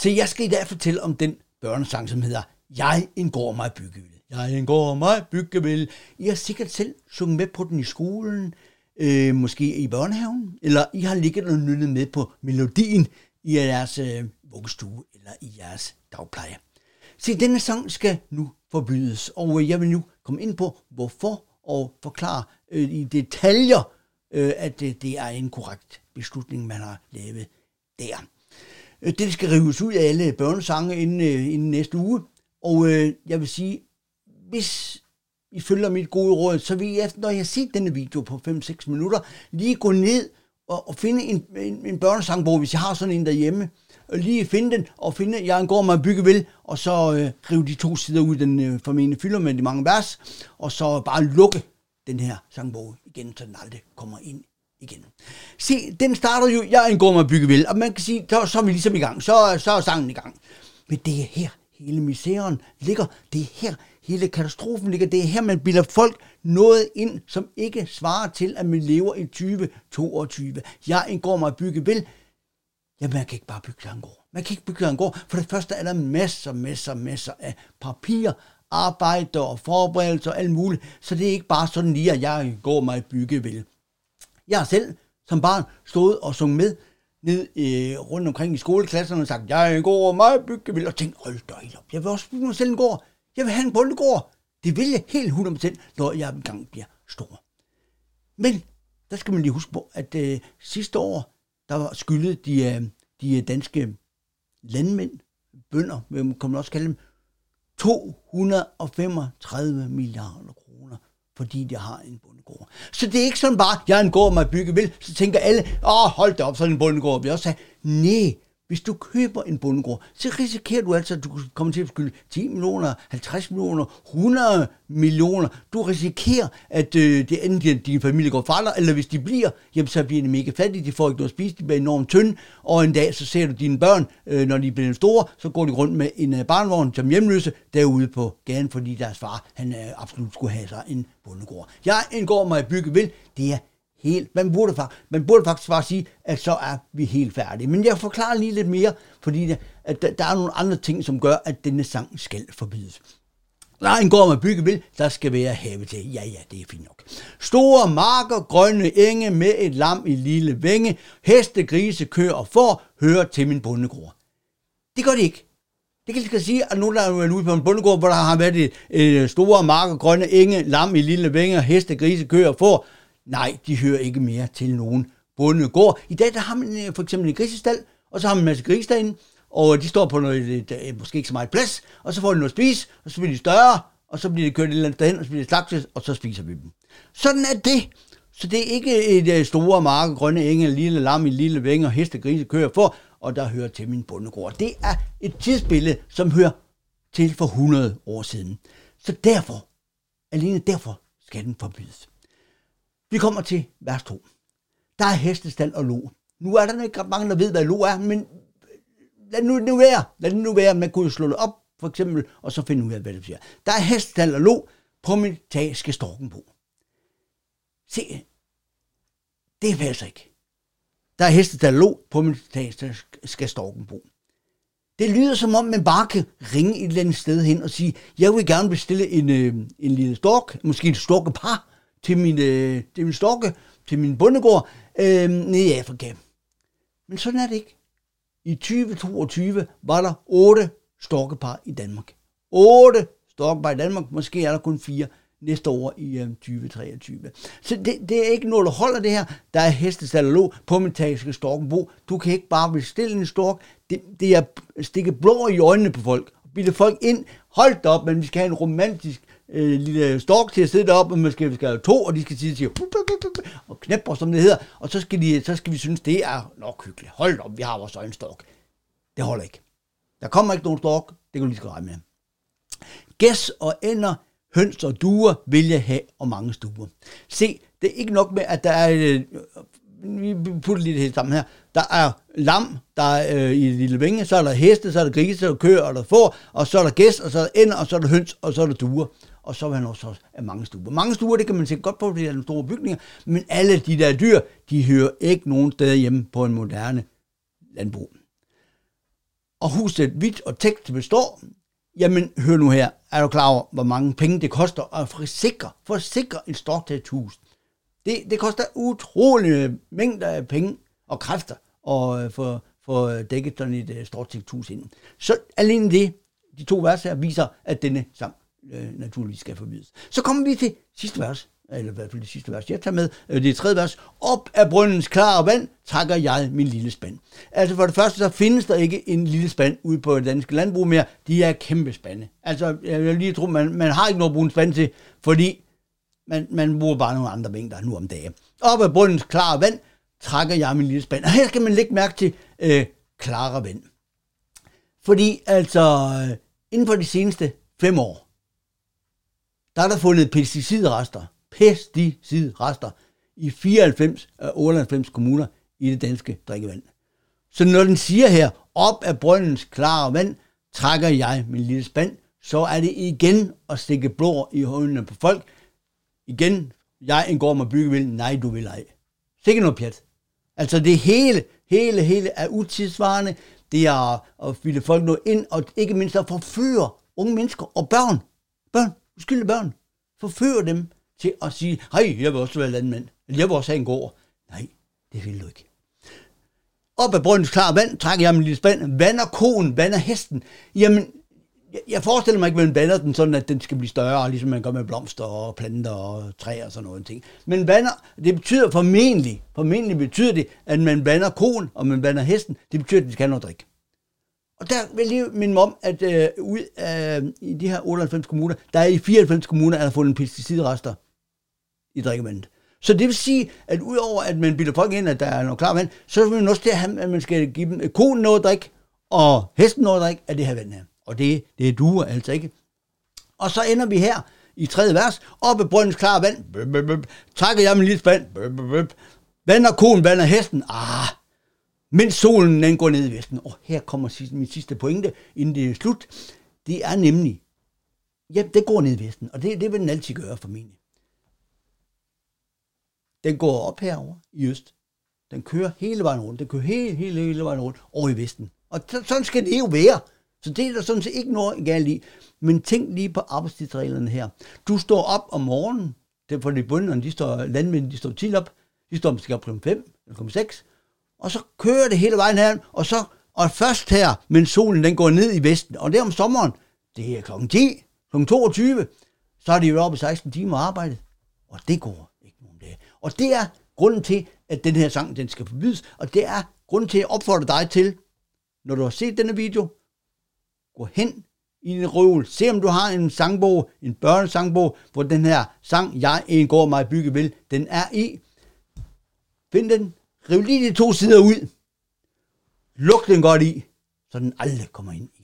Så jeg skal i dag fortælle om den børnesang, som hedder Jeg indgår mig byggevild. Jeg indgår mig byggevild. I har sikkert selv sunget med på den i skolen, øh, måske i børnehaven, eller I har ligget og nynnet med på melodien i jeres øh, vuggestue eller i jeres dagpleje. Se, denne sang skal nu forbydes, og jeg vil nu komme ind på, hvorfor og forklare øh, i detaljer, øh, at det, det er en korrekt beslutning, man har lavet der. Øh, Det skal rives ud af alle børnesange inden, øh, inden næste uge, og øh, jeg vil sige, hvis I følger mit gode råd, så vil I efter, når jeg har set denne video på 5-6 minutter, lige gå ned og, og finde en, en, en børnesangbog, hvis jeg har sådan en derhjemme, og lige finde den, og finde, jeg går mig bygge vel, og så øh, rive de to sider ud, den øh, formentlig fylder med de mange vers, og så bare lukke den her sangbog igen, så den aldrig kommer ind igen. Se, den starter jo, jeg engang med at bygge vel, og man kan sige, så, så er vi ligesom i gang, så, så er sangen i gang. Men det er her, hele misæren ligger, det er her, hele katastrofen ligger, det er her, man bilder folk noget ind, som ikke svarer til, at man lever i 2022. Jeg indgår mig bygge vel, Ja, man kan ikke bare bygge sig en gård. Man kan ikke bygge sig en gård. For det første er der masser, masser, masser af papir, arbejde og forberedelser og alt muligt. Så det er ikke bare sådan lige, at jeg går mig bygge vel. Jeg har selv som barn stået og sung med ned i, rundt omkring i skoleklasserne og sagt, jeg går mig bygge vel, og tænkte, hold da op, jeg vil også bygge mig selv en gård. Jeg vil have en bundegård. Det vil jeg helt 100%, når jeg engang bliver stor. Men der skal man lige huske på, at øh, sidste år, der var skyldet de, øh, de øh, danske landmænd, bønder, man kan man også kalde dem, 235 milliarder kroner, fordi de har en bondegård. Så det er ikke sådan bare, jeg er en gård, man bygge vil, så tænker alle, åh, hold da op, sådan en bondegård. Vi også sige, nej, hvis du køber en bondegård, så risikerer du altså, at du kommer til at skylde 10 millioner, 50 millioner, 100 millioner. Du risikerer, at øh, det enten din familie går fra eller hvis de bliver, jamen så bliver de mega fattige, de får ikke noget at spise, de bliver enormt tynde, og en dag så ser du dine børn, øh, når de bliver store, så går de rundt med en øh, barnvogn som hjemløse derude på gaden, fordi deres far, han øh, absolut skulle have sig en bondegård. Jeg indgår mig bygge vil, det er helt. Man burde, man burde faktisk bare sige, at så er vi helt færdige. Men jeg forklarer lige lidt mere, fordi at der, der er nogle andre ting, som gør, at denne sang skal forbydes. Der en gård med byggebil, der skal være have til. Ja, ja, det er fint nok. Store marker, grønne enge med et lam i lille vænge, heste, grise, køer og får, hører til min bondegård. Det gør det ikke. Det kan jeg sige, at nu der er ude på en bondegård, hvor der har været et, et store marker, grønne enge, lam i lille vænge, heste, grise, køer og får, Nej, de hører ikke mere til nogen bondegård. I dag der har man øh, for eksempel en grisestal, og så har man en masse gris derinde, og de står på noget, øh, øh, måske ikke så meget plads, og så får de noget at spise, og så bliver de større, og så bliver de kørt et eller andet derhen, og så bliver de slagtet, og så spiser vi dem. Sådan er det. Så det er ikke et store marker, grønne enge, lille lam i lille vænger, heste, grise, kører for, og der hører til min bondegård. Det er et tidsbillede, som hører til for 100 år siden. Så derfor, alene derfor, skal den forbydes. Vi kommer til vers 2. Der er hestestald og lo. Nu er der ikke mange, der ved, hvad lo er, men øh, lad nu, nu være. Lad det nu være. Man kunne jo slå det op, for eksempel, og så finde ud af, hvad det siger. Der er hestestald og lo. På mit tag skal storken på. Se, det passer ikke. Der er hestestald og lo. På mit tag skal storken på. Det lyder som om, man bare kan ringe et eller andet sted hen og sige, jeg vil gerne bestille en, øh, en lille stork, måske et storkepar, til min, øh, til min stokke, til min bondegård øh, nede i Afrika. Men sådan er det ikke. I 2022 var der otte stokkepar i Danmark. Otte stokkepar i Danmark, måske er der kun fire næste år i øh, 2023. Så det, det er ikke noget, der holder det her. Der er hestestallerlog på metaliske storkenbo. Du kan ikke bare bestille en stork. Det, det er at stikke blå i øjnene på folk. Bilde folk ind. Hold da op, men vi skal have en romantisk øh, lille stork til at sidde deroppe, og måske skal have to, og de skal sige, sige og knæpper, som det hedder, og så skal, de, så skal vi synes, det er nok hyggeligt. Hold op, vi har vores egen stork. Det holder ikke. Der kommer ikke nogen stork, det kan du lige skal regne med. Gæs og ender, høns og duer vil jeg have, og mange stuer. Se, det er ikke nok med, at der er, øh, vi putter lige det hele sammen her, der er lam, der er øh, i lille vinge, så er der heste, så er der grise, så er der køer, og der får, og så er der gæs, og så er der ender, og så er der høns, og så er der duer og så vil han også have mange stuer. Mange stuer, det kan man se godt på, fordi der er nogle store bygninger, men alle de der dyr, de hører ikke nogen steder hjemme på en moderne landbrug. og huset hvidt og tekst består, jamen hør nu her, er du klar over, hvor mange penge det koster at forsikre, forsikre en stortaget hus? Det, det koster utrolige mængder af penge og kræfter at øh, få, få dækket sådan et øh, uh, stortaget hus ind. Så alene det, de to vers her, viser, at denne sang øh, naturligvis skal forbydes. Så kommer vi til sidste vers, eller i hvert fald det sidste vers, jeg tager med, øh, det tredje vers. Op af brøndens klare vand takker jeg min lille spand. Altså for det første, så findes der ikke en lille spand ude på det danske landbrug mere. De er kæmpe spande. Altså, jeg vil lige tro, man, man har ikke noget at bruge en spand til, fordi man, man bruger bare nogle andre mængder nu om dagen. Op af bundens klare vand trækker jeg min lille spand. Og her skal man lægge mærke til øh, klare vand. Fordi altså, øh, inden for de seneste fem år, der er der fundet pesticidrester, pesticidrester i 94 af 98 kommuner i det danske drikkevand. Så når den siger her, op af brøndens klare vand, trækker jeg min lille spand, så er det igen at stikke blå i håndene på folk. Igen, jeg indgår med byggevild, nej du vil ej. Sikke noget pjat. Altså det hele, hele, hele er utidsvarende. Det er at fylde folk noget ind, og ikke mindst at forføre unge mennesker og børn. Børn, uskyldige børn. Forføre dem til at sige, hej, jeg vil også være landmand. Eller jeg vil også have en gård. Nej, det vil du ikke. Op ad brøndens klare vand, trækker jeg min lille spand. Vander konen, vander hesten. Jamen, jeg forestiller mig ikke, at man vander den sådan, at den skal blive større, ligesom man gør med blomster og planter og træer og sådan noget ting. Men vander, det betyder formentlig, formentlig betyder det, at man vander konen, og man vander hesten. Det betyder, at de skal have noget drik. Og der vil jeg lige minde om, at øh, ud af, i de her 98 kommuner, der er i 94 kommuner, er der fundet pesticidrester i drikkevandet. Så det vil sige, at udover at man bilder folk ind, at der er noget klar vand, så vil man også til, at man skal give dem konen noget drik, og hesten noget drik af det her vand her. Og det, det duer altså ikke. Og så ender vi her i tredje vers. Op af brøndens klare vand. Bøb, bøb, bøb. Takker jeg min lille spand. Bøb, bøb, bøb. Vander konen, vander hesten. Ah, mens solen den går ned i vesten. Og her kommer min sidste pointe, inden det er slut. Det er nemlig, ja, det går ned i vesten, og det, det vil den altid gøre formentlig. Den går op herover i øst. Den kører hele vejen rundt. Den kører hele, hele, hele vejen rundt over i vesten. Og sådan skal det jo være. Så det er der sådan set ikke noget galt i. Men tænk lige på arbejdstidsreglerne her. Du står op om morgenen, det er for de bunderne, de står, landmændene, de står til op, de står måske op kl. 5 eller kl. 6, og så kører det hele vejen her, og så og først her, men solen den går ned i vesten, og det om sommeren, det er kl. 10, kl. 22, så er de jo oppe i 16 timer arbejde, og det går ikke nogen dage. Og det er grunden til, at den her sang, den skal forbydes, og det er grunden til, at opfordre dig til, når du har set denne video, gå hen i din røvel, se om du har en sangbog, en børnesangbog, hvor den her sang, jeg en går mig bygge vil, den er i. Find den, Riv lige de to sider ud. Luk den godt i, så den aldrig kommer ind i